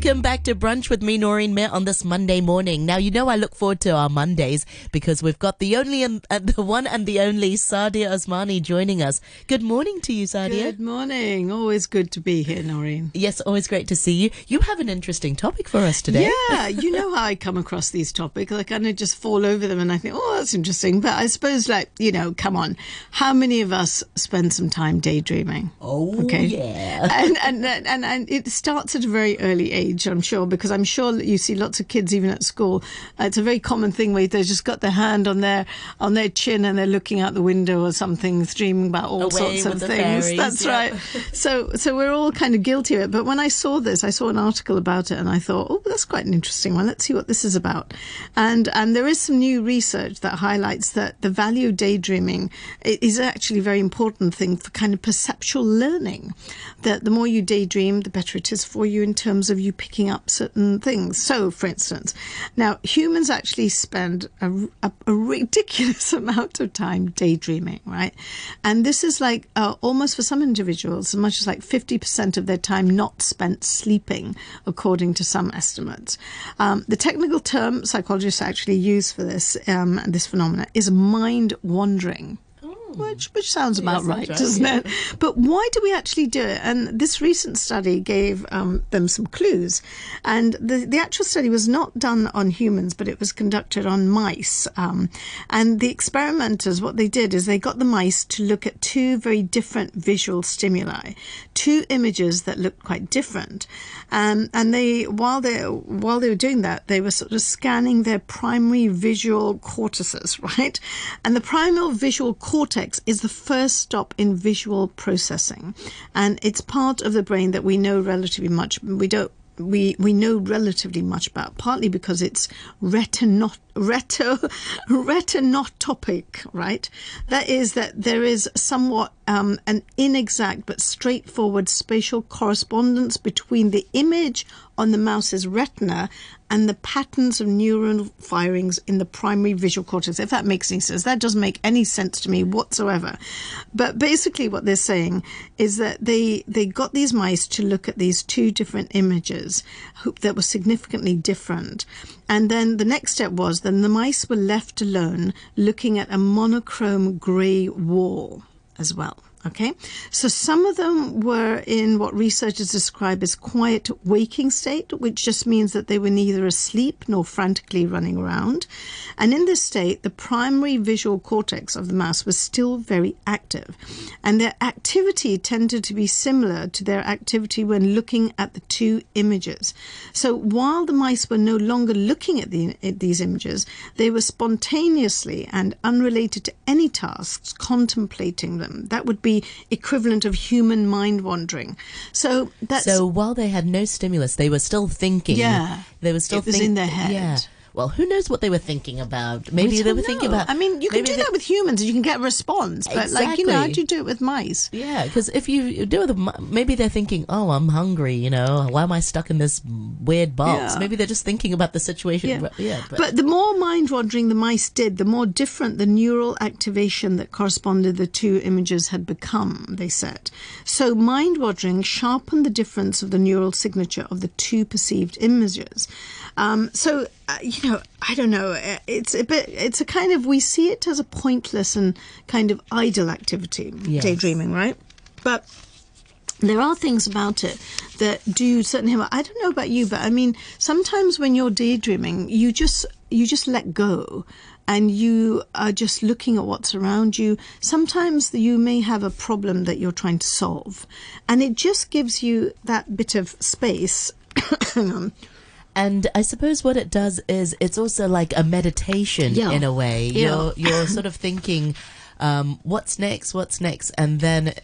Welcome back to Brunch with me, Noreen Mir, on this Monday morning. Now, you know I look forward to our Mondays because we've got the only and uh, the one and the only Saadia Usmani joining us. Good morning to you, Saadia. Good morning. Always good to be here, Noreen. Yes, always great to see you. You have an interesting topic for us today. Yeah, you know how I come across these topics. I kind of just fall over them and I think, oh, that's interesting. But I suppose, like, you know, come on. How many of us spend some time daydreaming? Oh, Okay. yeah. and, and and and it starts at a very early age, I'm sure, because I'm sure that you see lots of kids even at school. Uh, it's a very common thing where they've just got their hand on their on their chin and they're looking out the window or something, dreaming about all Away sorts of things. fairies, That's yeah. right. So so we're all kind of guilty of it. But when I saw this, I saw an article about it, and I thought, oh, that's quite an interesting one. Let's see what this is about. And and there is some new research that highlights that the value of daydreaming is actually a very important thing for kind of perceptual learning. That the more you daydream, the better it is for you in terms of you picking up certain things. So, for instance, now humans actually spend a, a, a ridiculous amount of time daydreaming, right? And this is like uh, almost for some individuals, as much as like 50% of their time not spent sleeping, according to some estimates. Um, the technical term psychologists actually use for this, um, this phenomenon, is mind wandering. Which, which sounds about right, right, doesn't yeah. it? But why do we actually do it? And this recent study gave um, them some clues. And the, the actual study was not done on humans, but it was conducted on mice. Um, and the experimenters, what they did is they got the mice to look at two very different visual stimuli, two images that looked quite different. Um, and they, while they while they were doing that, they were sort of scanning their primary visual cortices, right? And the primal visual cortex is the first stop in visual processing, and it's part of the brain that we know relatively much. We don't. We, we know relatively much about, partly because it's retinot, reto, retinotopic, right? That is that there is somewhat um, an inexact but straightforward spatial correspondence between the image on the mouse's retina and the patterns of neural firings in the primary visual cortex. If that makes any sense, that doesn't make any sense to me whatsoever. But basically, what they're saying is that they they got these mice to look at these two different images that were significantly different, and then the next step was then the mice were left alone looking at a monochrome grey wall as well. Okay, so some of them were in what researchers describe as quiet waking state, which just means that they were neither asleep nor frantically running around. And in this state, the primary visual cortex of the mouse was still very active, and their activity tended to be similar to their activity when looking at the two images. So while the mice were no longer looking at, the, at these images, they were spontaneously and unrelated to any tasks contemplating them. That would be equivalent of human mind wandering. So that's So while they had no stimulus, they were still thinking. Yeah. They were still It was think- in their head. Yeah. Well, who knows what they were thinking about? Maybe they were thinking about. I mean, you can do they- that with humans. And you can get a response, but like you know, how do you do it with mice? Yeah, because if you do it, maybe they're thinking, "Oh, I'm hungry. You know, why am I stuck in this weird box?" Yeah. Maybe they're just thinking about the situation. Yeah. but- yeah But, the more mind wandering the mice did, the more different the neural activation that corresponded the two images had become, they said. So mind wandering sharpened the difference of the neural signature of the two perceived images. Um, so, uh, you know, I don't know. uh, It's a bit, it's a kind of, we see it as a pointless and kind of idle activity, Yes. daydreaming, right? But there are things about it that do certainly have. I don't know about you, but I mean, sometimes when you're daydreaming, you just you just let go, and you are just looking at what's around you. Sometimes you may have a problem that you're trying to solve, and it just gives you that bit of space. Hang on. And I suppose what it does is it's also like a meditation Yeah. in a way. Yeah. You're you're sort of thinking, um, what's next? What's next? And then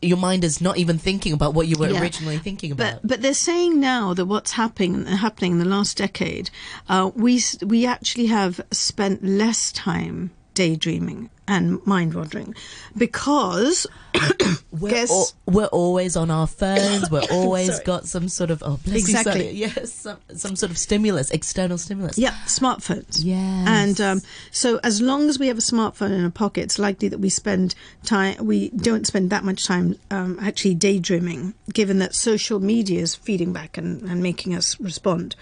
your mind is not even thinking about what you were Yeah. originally thinking about. but but, they're saying now that what's happening happening in the last decade, uh, we we actually have spent less time daydreaming and mind wandering because We're, we're always on our phones. We're always got some sort of oh Exactly. Yes, some, some sort of stimulus, external stimulus. yeah smartphones yeah and um, so as long as we have a smartphone in our pocket it's likely that we spend time we don't spend that much time um, actually daydreaming given that social media is feeding back and, and making us respond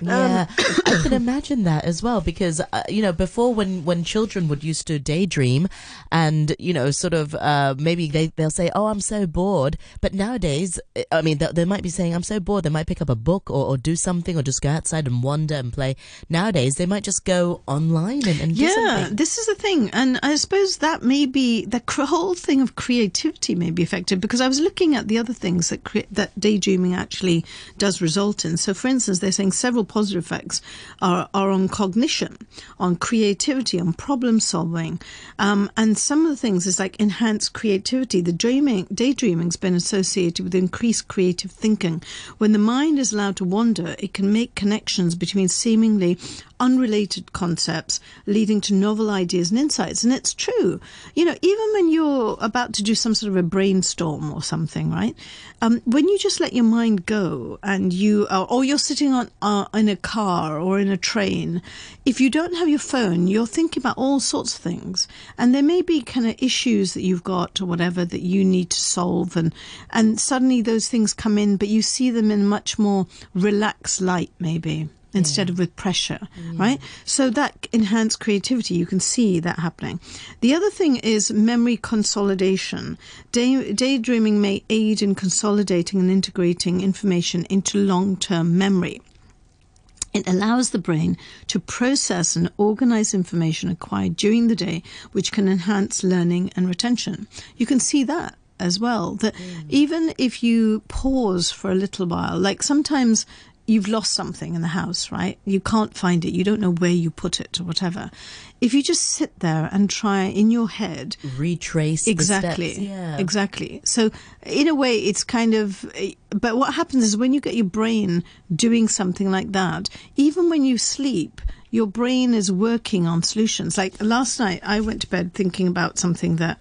Yeah, I can imagine that as well because uh, you know before when when children would used to daydream and you know sort of uh, maybe they they'll say oh I'm so bored. But nowadays I mean they, they might be saying I'm so bored they might pick up a book or, or do something or just go outside and wander and play. Nowadays they might just go online and, and do yeah something. this is the thing and i suppose that may be the cr- whole thing of creativity may be affected because i was looking at the other things that cre- that daydreaming actually does result in. So for instance they're saying several positive effects are, are on cognition on creativity on problem solving. Um, and some of the things is like enhanced creativity. The dreaming daydreaming's been associated with increased creative thinking. When the mind is allowed to wander it can make connections between seemingly unrelated concepts leading to novel ideas and insights. And it's true. You know, even when you're about to do some sort of a brainstorm or something, right? Um, when you just let your mind go and you, are, or you're sitting on uh, in a car or in a train, if you don't have your phone, you're thinking about all sorts of things. And there may be kind of issues that you've got or whatever that you need to solve. And, and suddenly those things come in, but you see them in much more relaxed light, maybe instead of with pressure, mm. right? So that enhanced creativity, you can see that happening. The other thing is memory consolidation. Day, daydreaming may aid in consolidating and integrating information into long term memory. It allows the brain to process and organize information acquired during the day, which can enhance learning and retention. You can see that as well. That mm. even if you pause for a little while, like sometimes you've lost something in the house, right? You can't find it. You don't know where you put it or whatever. If you just sit there and try in your head retrace exactly the steps. Yeah. exactly so in a way it's kind of but what happens is when you get your brain doing something like that even when you sleep your brain is working on solutions like last night i went to bed thinking about something that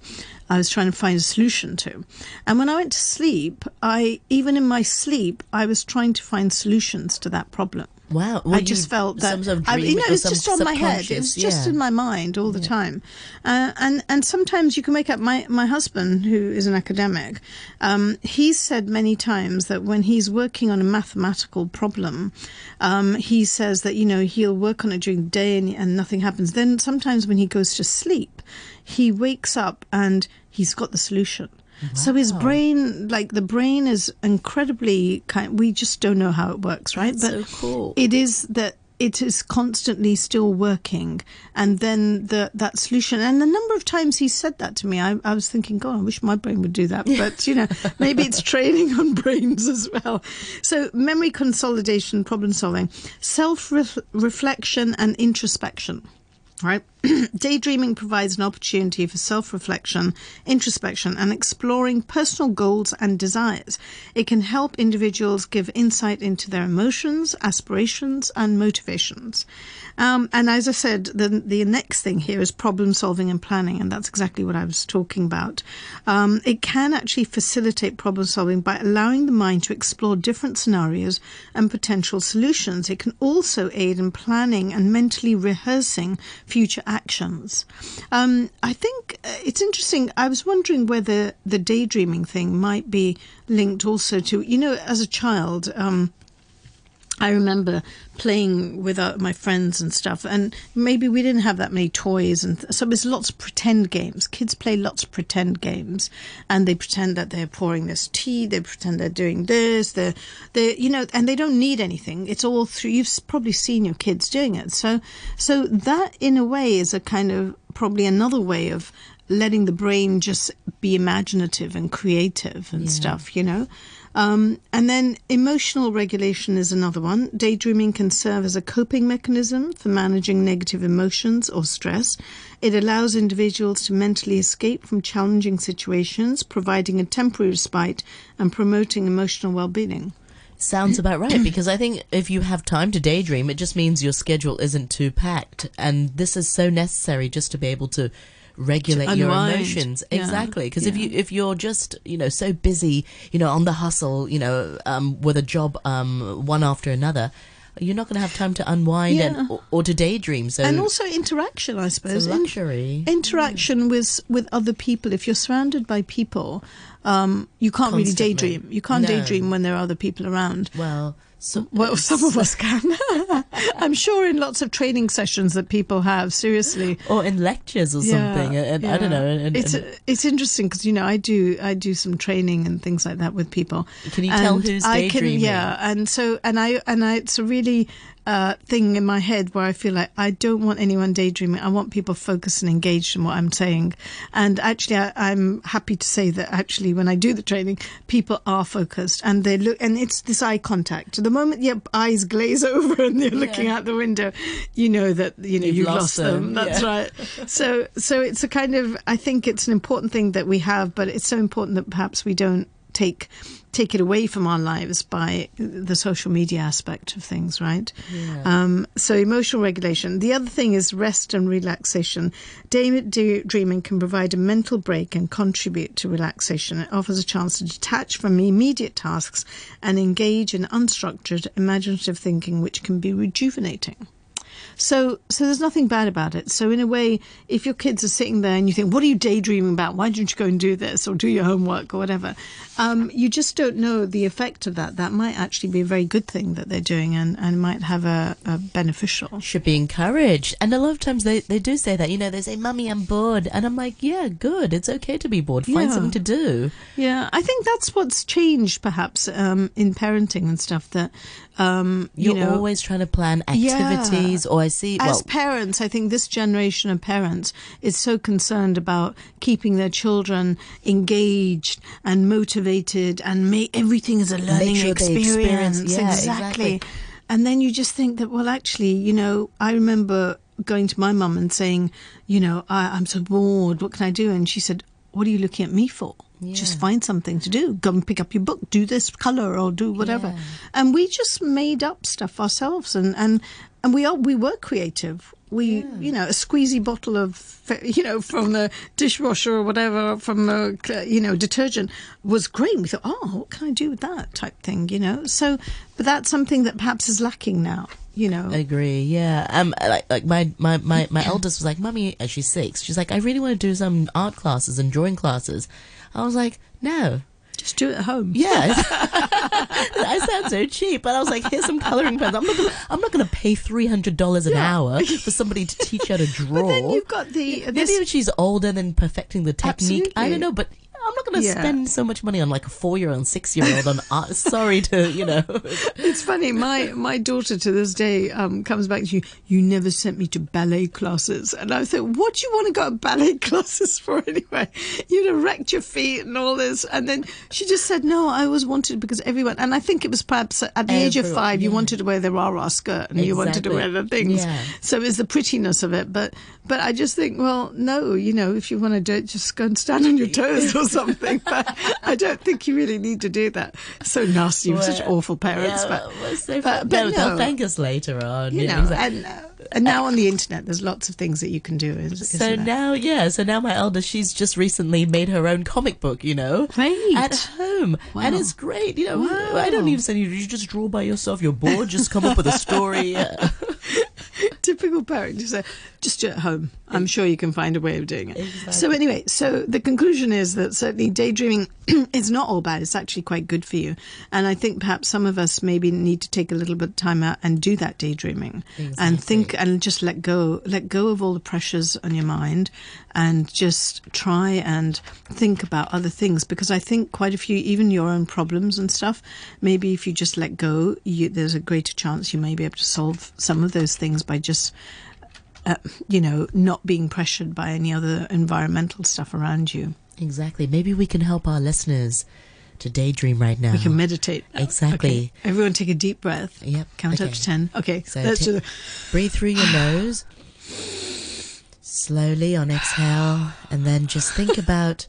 I was trying to find a solution to. And when I went to sleep, I even in my sleep, I was trying to find solutions to that problem. Wow. I just felt that sort of I, you know it's just on my head. It was just yeah. in my mind all the time, uh, and and sometimes you can wake up. My my husband, who is an academic, um, he's said many times that when he's working on a mathematical problem, um, he says that you know he'll work on it during the day and, and nothing happens. Then sometimes when he goes to sleep, he wakes up and he's got the solution. So his brain, like the brain, is incredibly kind. We just don't know how it works, right? That's so cool. it is that it is constantly still working and then the that solution and the number of times he said that to me I, I was thinking god i wish my brain would do that but you know maybe it's training on brains as well so memory consolidation problem solving self reflection and introspection right? Daydreaming provides an opportunity for self reflection, introspection, and exploring personal goals and desires. It can help individuals give insight into their emotions, aspirations, and motivations. Um, and as I said, the, the next thing here is problem solving and planning, and that's exactly what I was talking about. Um, it can actually facilitate problem solving by allowing the mind to explore different scenarios and potential solutions. It can also aid in planning and mentally rehearsing future actions. Um, I think uh, it's interesting. I was wondering whether the daydreaming thing might be linked also to, you know, as a child. Um, I remember playing with uh, my friends and stuff, and maybe we didn't have that many toys, and th- so there's lots of pretend games. Kids play lots of pretend games, and they pretend that they're pouring this tea, they pretend they're doing this, they're, they you know, and they don't need anything. It's all through. You've probably seen your kids doing it, so so that in a way is a kind of probably another way of letting the brain just be imaginative and creative and stuff, you know. Um, and then emotional regulation is another one. Daydreaming can serve as a coping mechanism for managing negative emotions or stress. It allows individuals to mentally escape from challenging situations, providing a temporary respite and promoting emotional well-being. Sounds about right because I think if you have time to daydream, it just means your schedule isn't too packed. And this is so necessary just to be able to regulate your emotions. Yeah, Exactly. Because if you if you're just you know so busy, you know, on the hustle, you know, um, with a job um, one after another, you're not going to have time to unwind Yeah. and or, or to daydream. So and also interaction, I suppose. a In- luxury. interaction with with other people if you're surrounded by people um, you can't really daydream you can't No. daydream when there are other people around well, so, well some of us can i'm sure in lots of training sessions that people have seriously or in lectures or something, and, I don't know. And, it's and- it's interesting because you know I do I do some training and things like that with people. Can you tell And who's I can, daydreaming? yeah, and so and I and I it's a really uh, thing in my head where I feel like I don't want anyone daydreaming. I want people focused and engaged in what I'm saying. And actually, I, I'm happy to say that actually, when I do the training, people are focused and they look, and it's this eye contact. The moment your eyes glaze over and you're looking Yeah. out the window, you know that you know You've you've, lost lost, them. them, That's yeah. right. So, so it's a kind of. I think it's an important thing that we have, but it's so important that perhaps we don't take take it away from our lives by the social media aspect of things, right? Yeah. Um, so emotional regulation. The other thing is rest and relaxation. Daydreaming can provide a mental break and contribute to relaxation. It offers a chance to detach from immediate tasks and engage in unstructured, imaginative thinking, which can be rejuvenating. So, so there's nothing bad about it. So, in a way, if your kids are sitting there and you think, "What are you daydreaming about? Why don't you go and do this or do your homework or whatever?" Um, you just don't know the effect of that. That might actually be a very good thing that they're doing and, and might have a, a beneficial. should be encouraged. And a lot of times they, they do say that, you know, they say, Mummy, I'm bored. And I'm like, yeah, good. It's okay to be bored. Find Yeah. something to do. Yeah, I think that's what's changed, perhaps, um, in parenting and stuff. That um, You're know, always trying to plan Yeah. Activities, or I see, as well, parents, I think this generation of parents is so concerned about keeping their children engaged and motivated and make everything is a learning sure experience- experience. yeah, exactly. exactly. And then you just think that, well, actually, you know, I remember going to my mum and saying, you know, I, I'm so bored. What can I do? And she said, what are you looking at me for? Just find something to do. Go and pick up your book. Do this color or do whatever. Yeah. And we just made up stuff ourselves, and and and we are we were creative. We you know a squeezy bottle of you know from the dishwasher or whatever from a you know detergent was great. We thought, oh, what can I do with that type thing? You know. So, but that's something that perhaps is lacking now. You know. I agree. Yeah. Um. Like, like my, my, my, my eldest was like, "Mummy," and she's six. She's like, "I really want to do some art classes and drawing classes." I was like, "No." just do it at home. Yeah. I sound so cheap, but I was like, "Here's some coloring pens. I'm not gonna, I'm not gonna pay three hundred dollars an Yeah. hour for somebody to teach her to draw." But then you've got the Maybe this if she's older than perfecting the technique. Absolutely. I don't know, but I'm not going to Yeah. spend so much money on like a four year old, six year old on art. Sorry to, you know. It's funny. My my daughter to this day um, comes back to you. You never sent me to ballet classes, and I said, "What do you want to go to ballet classes for anyway? You'd have wrecked your feet and all this." And then she just said, "No, I always wanted because everyone." And I think it was perhaps at the age of Everyone, five, you yeah. wanted to wear the rah rah skirt and you wanted to wear the things. Yeah. So it was the prettiness of it. But but I just think, well, no, you know, if you want to do it, just go and stand on your toes or something. But I don't think you really need to do that. So nasty. You're such awful parents. yeah, but so but- but no, they'll thank us later on. you know, exactly. and, uh, and now on the internet, there's lots of things that you can do. So now, yeah, so now my eldest, she's just recently made her own comic book, you know, Great. at home, and it's great. You know, Wow. I don't need to say you, you just draw by yourself. You're bored, just come up with a story. Typical parent to say, just do it at home. I'm sure you can find a way of doing it. Exactly. So anyway, so the conclusion is that certainly daydreaming is not all bad. It's actually quite good for you. And I think perhaps some of us maybe need to take a little bit of time out and do that daydreaming and think and just let go, let go of all the pressures on your mind and just try and think about other things because I think quite a few, even your own problems and stuff, maybe if you just let go, you, there's a greater chance you may be able to solve some of those things by just uh, you know, not being pressured by any other environmental stuff around you. Exactly. Maybe we can help our listeners to daydream right now. We can meditate. Exactly. Okay. Everyone take a deep breath. Yep. Count up to 10. Okay. So let's ta- do the. breathe through your nose, slowly on exhale, and then just think about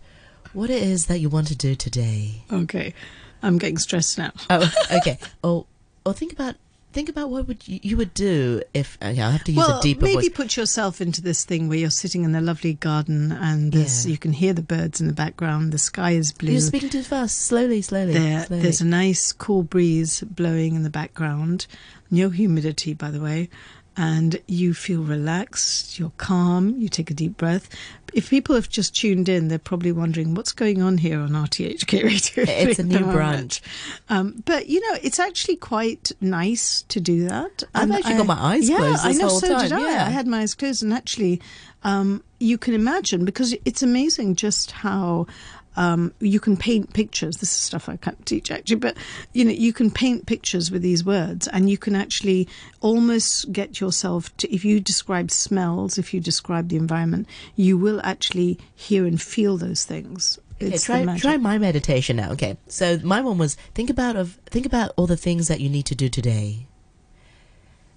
what it is that you want to do today. Okay. I'm getting stressed now. Oh, okay. Or or think about think about what would you, you would do if uh, yeah, I have to use well, a deeper maybe voice. put yourself into this thing where you're sitting in a lovely garden and this, Yeah. you can hear the birds in the background. The sky is blue. You're speaking too fast. Slowly, slowly. There, slowly. there's a nice cool breeze blowing in the background. No humidity, by the way. And you feel relaxed, you're calm, you take a deep breath. If people have just tuned in, they're probably wondering what's going on here on RTHK Radio. It's a new moment. Um, but, you know, it's actually quite nice to do that. I've And actually I- got my eyes yeah, closed I know, so time, did I. yeah. I had my eyes closed, and actually, um, you can imagine because it's amazing just how um, you can paint pictures. This is stuff I can't teach actually, but you know, you can paint pictures with these words, and you can actually almost get yourself to. If you describe smells, if you describe the environment, you will actually hear and feel those things. Okay, try try my meditation now. Okay, so my one was think about of think about all the things that you need to do today.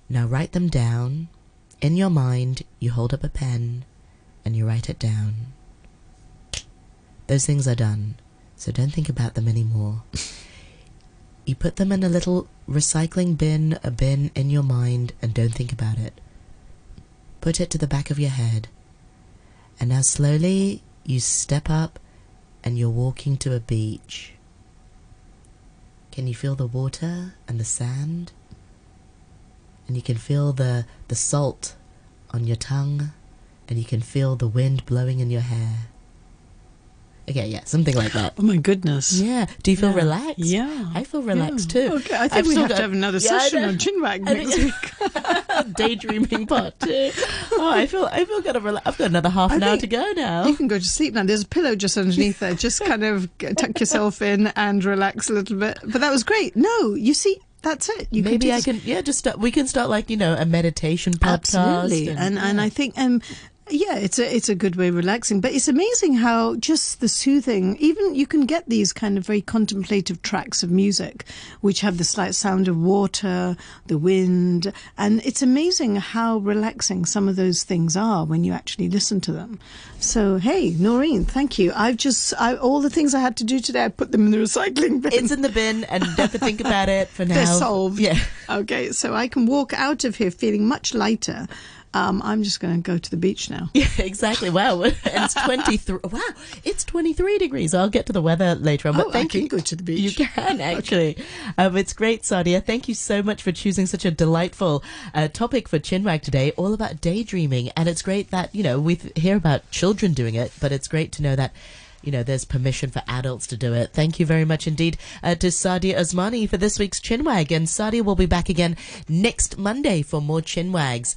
Now write them down. In your mind, you hold up a pen, and you write it down. Those things are done, so don't think about them anymore. you put them in a little recycling bin, a bin in your mind, and don't think about it. Put it to the back of your head. And now slowly you step up and you're walking to a beach. Can you feel the water and the sand? And you can feel the, the salt on your tongue, and you can feel the wind blowing in your hair. Okay, yeah, something like that. Oh my goodness. Yeah. Do you feel Yeah. relaxed? Yeah. I feel relaxed Yeah. too. Okay, I think I've we have got- to have another Yeah, session on Chinwag next week. Daydreaming part two. Oh, I feel I feel kind of relaxed. I've got another half I an hour to go now. You can go to sleep now. There's a pillow just underneath there. Just kind of tuck yourself in and relax a little bit. But that was great. No, you see, that's it. You Maybe do I can. Yeah, just start, we can start like you know a meditation podcast. Absolutely, and and I think um. Yeah, it's a it's a good way of relaxing, but it's amazing how just the soothing. Even you can get these kind of very contemplative tracks of music, which have the slight sound of water, the wind, and it's amazing how relaxing some of those things are when you actually listen to them. So, hey, Noreen, thank you. I've just I, all the things I had to do today. I put them in the recycling bin. it's in the bin, and don't think about it for now. They're solved. Yeah. Okay, so I can walk out of here feeling much lighter. Um, I'm just going to go to the beach now. Yeah, exactly. Wow, and it's twenty three. Wow, it's twenty three degrees. I'll get to the weather later on. But Oh, I thank can you. go to the beach. You can actually. Um, it's great, Saadia. Thank you so much for choosing such a delightful uh, topic for Chinwag today, all about daydreaming. And it's great that you know we hear about children doing it, but it's great to know that. You know, there's permission for adults to do it. Thank you very much indeed uh, to Saadia Usmani for this week's Chinwag. And Saadia will be back again next Monday for more Chinwags.